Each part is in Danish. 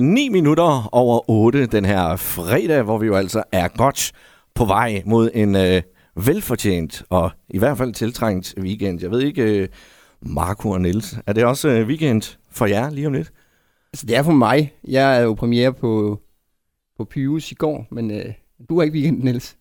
9 minutter over 8 den her fredag, hvor vi jo altså er godt på vej mod en øh, velfortjent og i hvert fald tiltrængt weekend. Jeg ved ikke, øh, Marco og Niels, er det også øh, weekend for jer lige om lidt? Altså, det er for mig. Jeg er jo premiere på, på Pyrus i går, men øh, du har ikke weekend, Niels.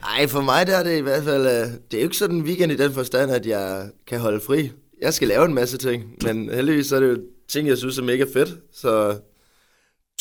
Nej, for mig der er det i hvert fald... Øh, det er jo ikke sådan en weekend i den forstand, at jeg kan holde fri. Jeg skal lave en masse ting, men heldigvis så er det jo ting, jeg synes er mega fedt. Så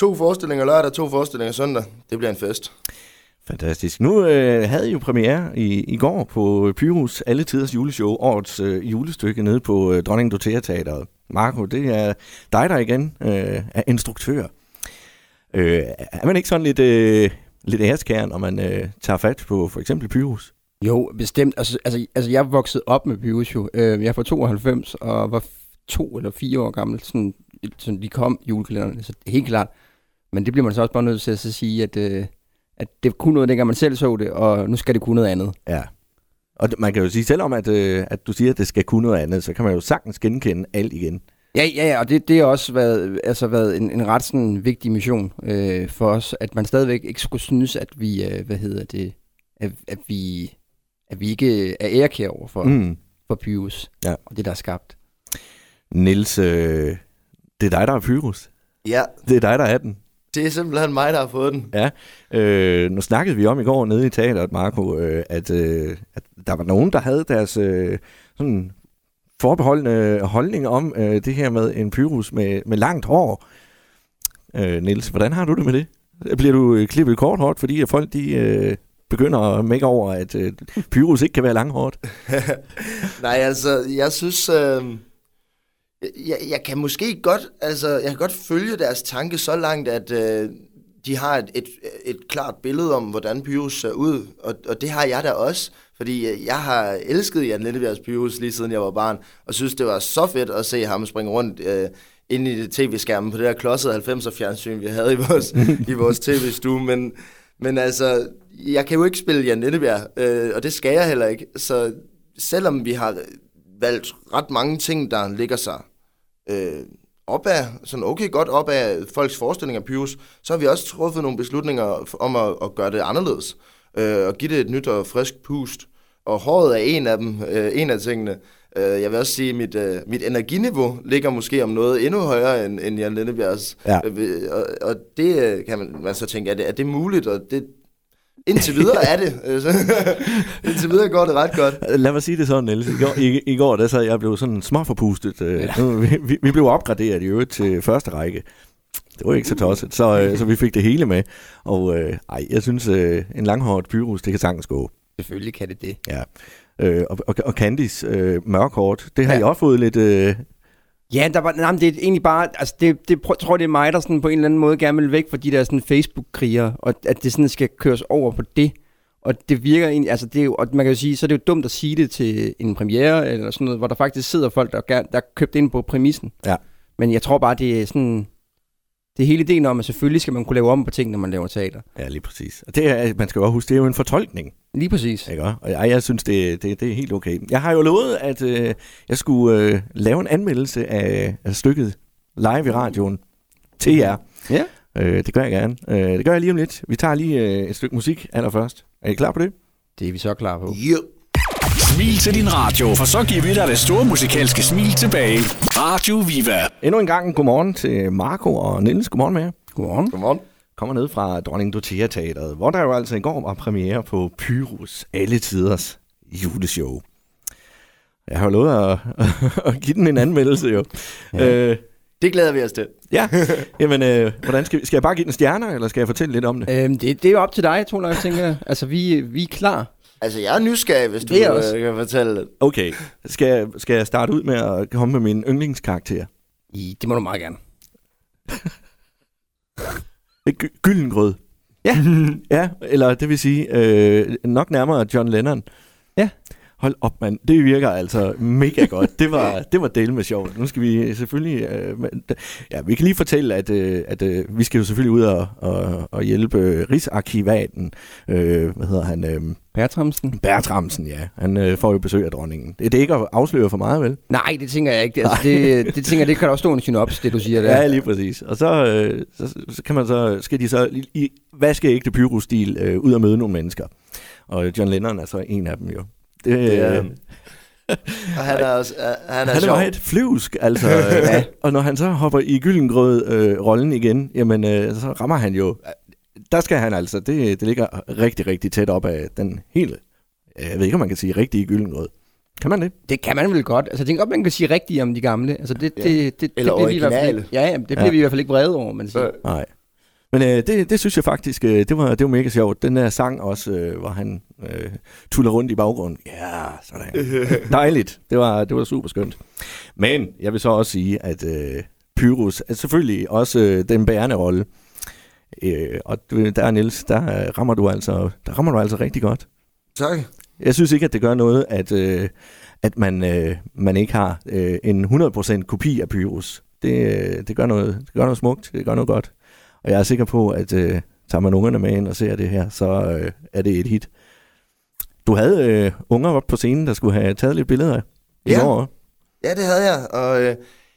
to forestillinger lørdag, to forestillinger søndag. Det bliver en fest. Fantastisk. Nu øh, havde I jo premiere i, i går på Pyrus Alle Tiders juleshow, årets øh, julestykke nede på øh, Dronning Dotea Teateret. Marco, det er dig, der igen øh, er instruktør. Øh, er man ikke sådan lidt, øh, lidt æreskær, når man øh, tager fat på for eksempel Pyrus? Jo, bestemt. Altså, altså, altså jeg voksede op med Pyrus jo. Øh, jeg er fra 92 og var to eller fire år gammel, sådan, sådan de kom julekalenderne, så helt klart. Men det bliver man så også bare nødt til at sige, at, øh, at det kunne noget, dengang man selv så det, og nu skal det kunne noget andet. Ja. Og man kan jo sige, selvom at, øh, at du siger, at det skal kunne noget andet, så kan man jo sagtens genkende alt igen. Ja, ja, ja og det, det har også været, altså været en, en ret sådan, vigtig mission øh, for os, at man stadigvæk ikke skulle synes, at vi, øh, hvad hedder det, at, at vi, at vi ikke er ærekær over for, mm. for Pyrus, ja. og det, der er skabt. Nils, øh, det er dig, der er Pyrus. Ja. Det er dig, der er den. Det er simpelthen mig, der har fået den. Ja. Øh, nu snakkede vi om i går nede i teateret, Marco, øh, at, øh, at der var nogen, der havde deres øh, sådan forbeholdende holdning om øh, det her med en pyrus med, med langt hår. Øh, Niels, hvordan har du det med det? Bliver du øh, klippet kort hårdt, fordi at folk de, øh, begynder at mække over, at øh, pyrus ikke kan være langhårdt? Nej, altså, jeg synes... Øh jeg, jeg kan måske godt, altså, jeg kan godt følge deres tanke så langt, at øh, de har et, et, et klart billede om, hvordan Pyrus ser ud, og, og det har jeg da også, fordi jeg har elsket Jan Lindebjergs Pyrus lige siden jeg var barn, og synes, det var så fedt at se ham springe rundt øh, inde i tv-skærmen på det der klodsede 90'er fjernsyn, vi havde i vores, i vores tv-stue, men, men altså, jeg kan jo ikke spille Jan Lindebjerg, øh, og det skal jeg heller ikke, så selvom vi har valgt ret mange ting, der ligger sig øh, opad, sådan okay godt op af folks forestilling af Pyrus, så har vi også truffet nogle beslutninger om at, at gøre det anderledes, øh, og give det et nyt og frisk pust. Og håret er en af dem, øh, en af tingene. Øh, jeg vil også sige, at mit, øh, mit energiniveau ligger måske om noget endnu højere end, end Jan Lindebjergs. Ja. Øh, og, og det øh, kan man, man så tænke, er det, er det muligt? Og det, Indtil videre er det. Indtil videre går det ret godt. Lad mig sige det sådan, Niels. I går, i, i går der så jeg blev sådan småforpustet. Øh, ja. vi, vi blev opgraderet i øvrigt til første række. Det var ikke så tosset, så, øh, så vi fik det hele med. Og øh, ej, jeg synes, øh, en langhåret pyrus, det kan sagtens gå. Selvfølgelig kan det det. Ja. Øh, og, og, og Candice, øh, mørkhåret, det har ja. I også fået lidt... Øh, Ja, der var, nej, det er egentlig bare, altså det, det jeg tror det er mig, der sådan på en eller anden måde gerne vil væk fra de der sådan Facebook-kriger, og at det sådan skal køres over på det. Og det virker egentlig, altså det er jo, og man kan jo sige, så er det jo dumt at sige det til en premiere, eller sådan noget, hvor der faktisk sidder folk, der, der er købt ind på præmissen. Ja. Men jeg tror bare, det er sådan, det er hele ideen om, at selvfølgelig skal man kunne lave om på ting, når man laver teater. Ja, lige præcis. Og det er, man skal jo huske, det er jo en fortolkning. Lige præcis. Ikke? Og jeg, jeg synes, det, det, det er helt okay. Jeg har jo lovet, at øh, jeg skulle øh, lave en anmeldelse af, af stykket live i radioen til jer. Ja. Øh, det gør jeg gerne. Øh, det gør jeg lige om lidt. Vi tager lige øh, et stykke musik allerførst. Er I klar på det? Det er vi så klar på. Jo. Smil til din radio, for så giver vi dig det store musikalske smil tilbage. Radio Viva. Endnu en gang godmorgen til Marco og Niels. Godmorgen med jer. Godmorgen. Godmorgen. Kommer ned fra Dronning Dotea Teateret, hvor der jo altså i går var premiere på Pyrus Alle Tiders juleshow. Jeg har jo lovet at, at give den en anmeldelse jo. Ja. Øh, det glæder vi os til. Ja, jamen, øh, hvordan skal, skal jeg bare give den stjerner, eller skal jeg fortælle lidt om det? Øhm, det, det er jo op til dig, tror jeg, tænker Altså, vi, vi er klar. Altså, jeg er nysgerrig, hvis du øh, også. kan fortælle det. Okay, skal jeg, skal jeg starte ud med at komme med min yndlingskarakter? I, det må du meget gerne. det er Gyllengrød. Ja. ja, eller det vil sige, øh, nok nærmere John Lennon. Ja. Hold op, mand. Det virker altså mega godt. Det var, det var del med sjovt. Nu skal vi selvfølgelig... Øh, ja, vi kan lige fortælle, at, øh, at øh, vi skal jo selvfølgelig ud og, og, og hjælpe Rigsarkivaten. Øh, hvad hedder han? Øh, Bertramsen? Bertramsen, ja. Han øh, får jo besøg af dronningen. Det er ikke at afsløre for meget, vel? Nej, det tænker jeg ikke. Altså, det, det, tænker jeg, det kan der også stå en synops, det du siger der. Ja, lige præcis. Og så, øh, så, så kan man så, skal de så i, i vaskeægte pyrostil øh, ud og møde nogle mennesker. Og John Lennon er så en af dem jo. Det, Ja. øh, Og han er også øh, han er han er sjov. jo et flyvsk, altså. ja. Og når han så hopper i Gyllengrød øh, rollen igen, jamen øh, så rammer han jo... Der skal han altså, det, det ligger rigtig, rigtig tæt op af den hele... Jeg ved ikke, om man kan sige rigtige Gyllengrød. Kan man det? Det kan man vel godt. Altså, jeg tænker godt, man kan sige rigtigt om de gamle. Altså, det, det, det, det, Eller det bliver vi i hvert fald originale. ikke, ja, ja, det bliver Ja. vi i hvert fald ikke vrede over, man siger. Øh. Nej. Men øh, det, det synes jeg faktisk, øh, det, var, det var mega sjovt. Den der sang også, øh, hvor han øh, tuller rundt i baggrunden. Ja, sådan. Dejligt. Det var, det var super skønt. Men jeg vil så også sige, at øh, Pyrus er selvfølgelig også øh, den bærende rolle. Øh, og der, Niels, der øh, rammer du altså, der rammer du altså rigtig godt. Tak. Jeg synes ikke, at det gør noget, at, øh, at man, øh, man ikke har øh, en 100% kopi af Pyrus. Det, øh, det, gør noget, det gør noget smukt, det gør noget godt. Og jeg er sikker på, at øh, tager man ungerne med ind og ser det her, så øh, er det et hit. Du havde øh, unger op på scenen, der skulle have taget lidt billeder i Ja. går. Ja, det havde jeg, og øh,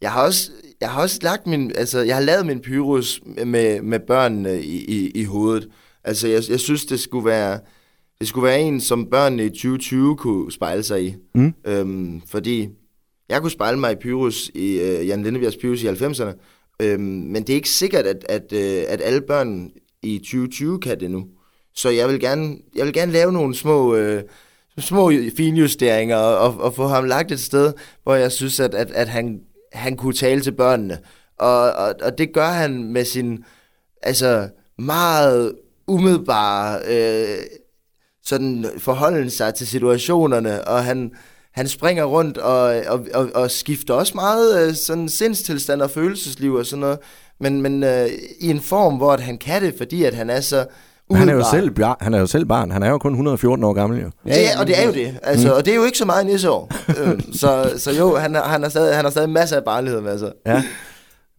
jeg har også jeg har også lagt min altså jeg har lavet min pyrus med med børnene i, i, i hovedet. Altså jeg, jeg synes det skulle være det skulle være en som børnene i 2020 kunne spejle sig i. Mm. Øhm, fordi jeg kunne spejle mig i Pyrus i øh, Jan Lindebjergs Pyrus i 90'erne. Øhm, men det er ikke sikkert at at, øh, at alle børn i 2020 kan det nu. Så jeg vil gerne jeg vil gerne lave nogle små øh, små finjusteringer og, og, og få ham lagt et sted, hvor jeg synes, at, at, at han, han kunne tale til børnene. Og, og, og det gør han med sin altså meget umiddelbare øh, sådan forholden sig til situationerne, og han, han springer rundt og, og, og, og skifter også meget øh, sådan sindstilstand og følelsesliv og sådan noget, men, men øh, i en form, hvor at han kan det, fordi at han er så Men han er, jo selv, han er jo selv barn. Han er jo kun 114 år gammel jo. Ja, ja, og det er jo det. Altså, mm. Og det er jo ikke så meget nisseår. øh, så, så jo, han, har- han, har stadig, han har stadig masser af barnlighed med sig. Ja.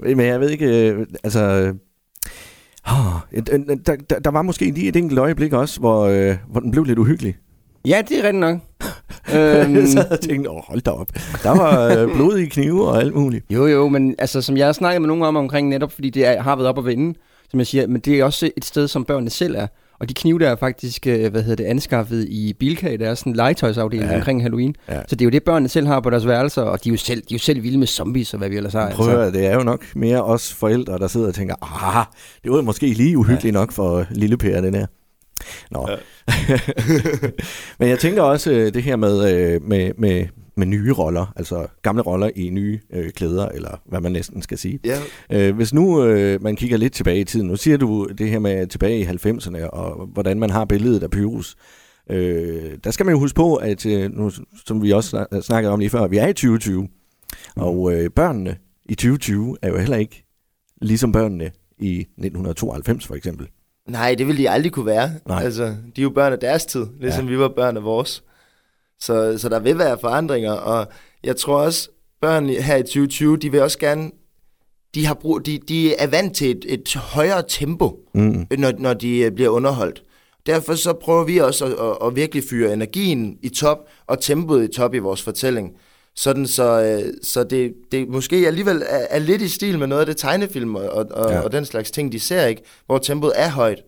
Men jeg ved ikke, øh, altså... åh, der, der, der var måske lige et enkelt øjeblik også, hvor, øh, hvor den blev lidt uhyggelig. Ja, det er rigtigt nok. Jeg øhm, sad og tænkte, åh, hold da op. Der var øh, blodige knive og alt muligt. jo, jo, men altså, som jeg har snakket med nogen om omkring netop, fordi det er, har været op at vinde, som jeg siger, men det er også et sted, som børnene selv er. Og de knive der er faktisk, øh, hvad hedder det, anskaffet i Bilka, der er sådan en legetøjsafdeling Ja. ja. omkring Halloween. Ja. Så det er jo det, børnene selv har på deres værelser, og de er jo selv, de er jo selv vilde med zombies og hvad vi ellers har. Prøv at altså. det er jo nok mere os forældre, der sidder og tænker, ah, det var måske lige uhyggeligt nok for lille Per, den her. Nå. Ja. Men jeg tænker også øh, det her med, øh, med, med, med nye roller, altså gamle roller i nye øh, klæder, eller hvad man næsten skal sige. Ja. Øh, hvis nu øh, man kigger lidt tilbage i tiden, nu siger du det her med tilbage i 90'erne, og hvordan man har billedet af Pyrus. Øh, der skal man jo huske på, at øh, nu, som vi også snak- snakkede om lige før, vi er i 2020, og øh, børnene i 2020 er jo heller ikke ligesom børnene i 1992 for eksempel. Nej, det ville de aldrig kunne være. Nej. Altså, de er jo børn af deres tid, ligesom ja. vi var børn af vores. Så, så der vil være forandringer, og jeg tror også, børn her i 2020, de vil også gerne, de, har brug, de, de er vant til et, et højere tempo, Mm. når, når de øh, bliver underholdt. Derfor så prøver vi også at, at, at virkelig fyre energien i top, og tempoet i top i vores fortælling. Sådan så, øh, så det, det måske alligevel er, er lidt i stil med noget af det tegnefilm og, og, Ja. og den slags ting, de ser ikke, hvor tempoet er højt.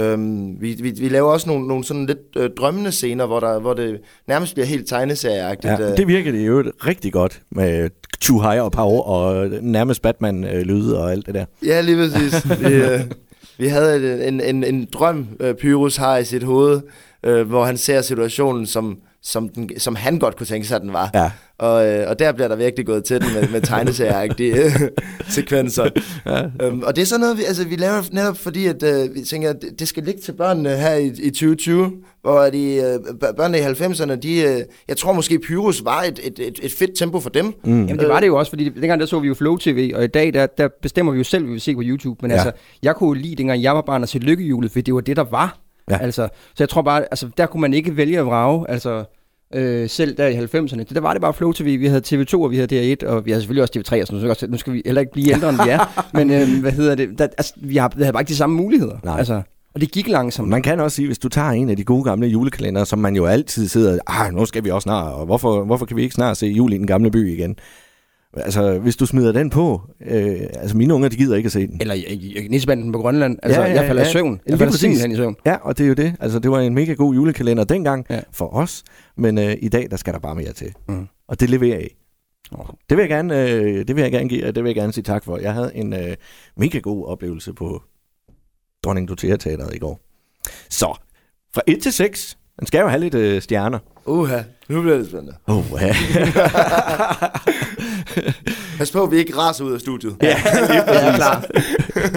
Øhm, vi, vi, vi laver også nogle, nogle sådan lidt øh, drømmende scener, hvor, der, hvor det nærmest bliver helt tegneserieagtigt. Ja, øh. det virker det jo rigtig godt med Too High og Power og nærmest Batman-lyde og alt det der. Ja, lige præcis. vi, øh, vi havde en, en, en drøm, øh, Pyrus har i sit hoved, øh, hvor han ser situationen, som, som, den, som han godt kunne tænke sig, at den var. Ja. Og, øh, og der bliver der virkelig gået til den med, med tegneserieagtige øh, sekvenser. Ja. Øhm, og det er sådan noget, vi, altså, vi laver netop fordi, at øh, vi tænker, at det, skal ligge til børnene her i, i 2020, hvor de, øh, bør- børnene i 90'erne, de, øh, jeg tror måske Pyrus var et, et, et, et fedt tempo for dem. Mm. Jamen det var det jo også, fordi dengang der så vi jo Flow TV, og i dag der, der bestemmer vi jo selv, hvad vi vil se på YouTube. Men Ja. altså, jeg kunne jo lide, dengang jeg var barn, at se lykkehjulet, fordi det var det, der var. Ja. Altså, så jeg tror bare, altså, der kunne man ikke vælge at vrage. Altså, øh, selv der i 90'erne. Det, der var det bare Flow TV. Vi havde TV2, og vi havde DR1, og vi havde selvfølgelig også TV3, og sådan noget. Så nu skal vi heller ikke blive ældre, end vi er. Men øh, hvad hedder det? Der, altså, vi, har, vi havde bare ikke de samme muligheder. Nej. Altså, og det gik langsomt. Man kan også sige, hvis du tager en af de gode gamle julekalender, som man jo altid sidder, ah, nu skal vi også snart, og hvorfor, hvorfor kan vi ikke snart se jul i den gamle by igen? Altså, hvis du smider den på, øh, altså mine unger, de gider ikke at se den. Eller i- Nissebanden på Grønland. Altså, Ja, ja, jeg falder ja. i søvn. Jeg falder simpelthen i søvn. Ja, og det er jo det. Altså, det var en mega god julekalender dengang Ja. for os, men øh, i dag, der skal der bare mere til. Mm. Og det leverer jeg. Åh. Det vil jeg gerne, øh, det vil jeg gerne give, og det vil jeg gerne sige tak for. Jeg havde en øh, mega god oplevelse på Dronning Dotea Teateret i går. Så, fra 1 til 6, man skal jo have lidt øh, stjerner. Uha, nu bliver det spændende. Ja. Pas på, at vi ikke raser ud af studiet. ja, lige præcis. Ja, klar.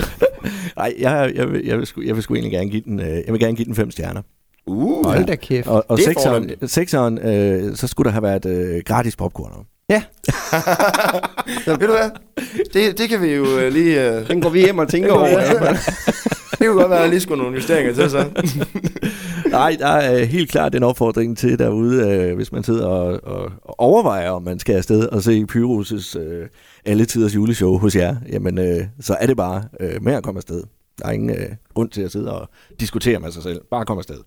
Nej, jeg, jeg, vil, jeg, vil sgu, jeg vil sgu egentlig gerne give den, øh, jeg vil gerne give den fem stjerner. Uh, Hold da kæft. Og, og Det er sekseren, sekseren øh, så skulle der have været øh, gratis popcorn. om. Så ved du hvad? Det, det kan vi jo øh, lige... Øh, Den går vi hjem og tænker over. det kunne godt være, at jeg lige skulle nogle justeringer til, så. Nej, der er øh, helt klart en opfordring til derude, øh, hvis man sidder og, og, og overvejer, om man skal afsted og se Pyrus' øh, alle tiders juleshow hos jer, jamen øh, så er det bare øh, med at komme afsted. Der er ingen øh, grund til at sidde og diskutere med sig selv. Bare kom afsted.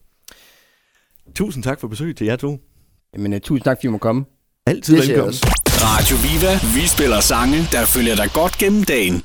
Tusind tak for besøget til jer to. Jamen, uh, tusind tak, fordi I må komme. Altid velkommen. Radio Viva. Vi spiller sange, der følger dig godt gennem dagen.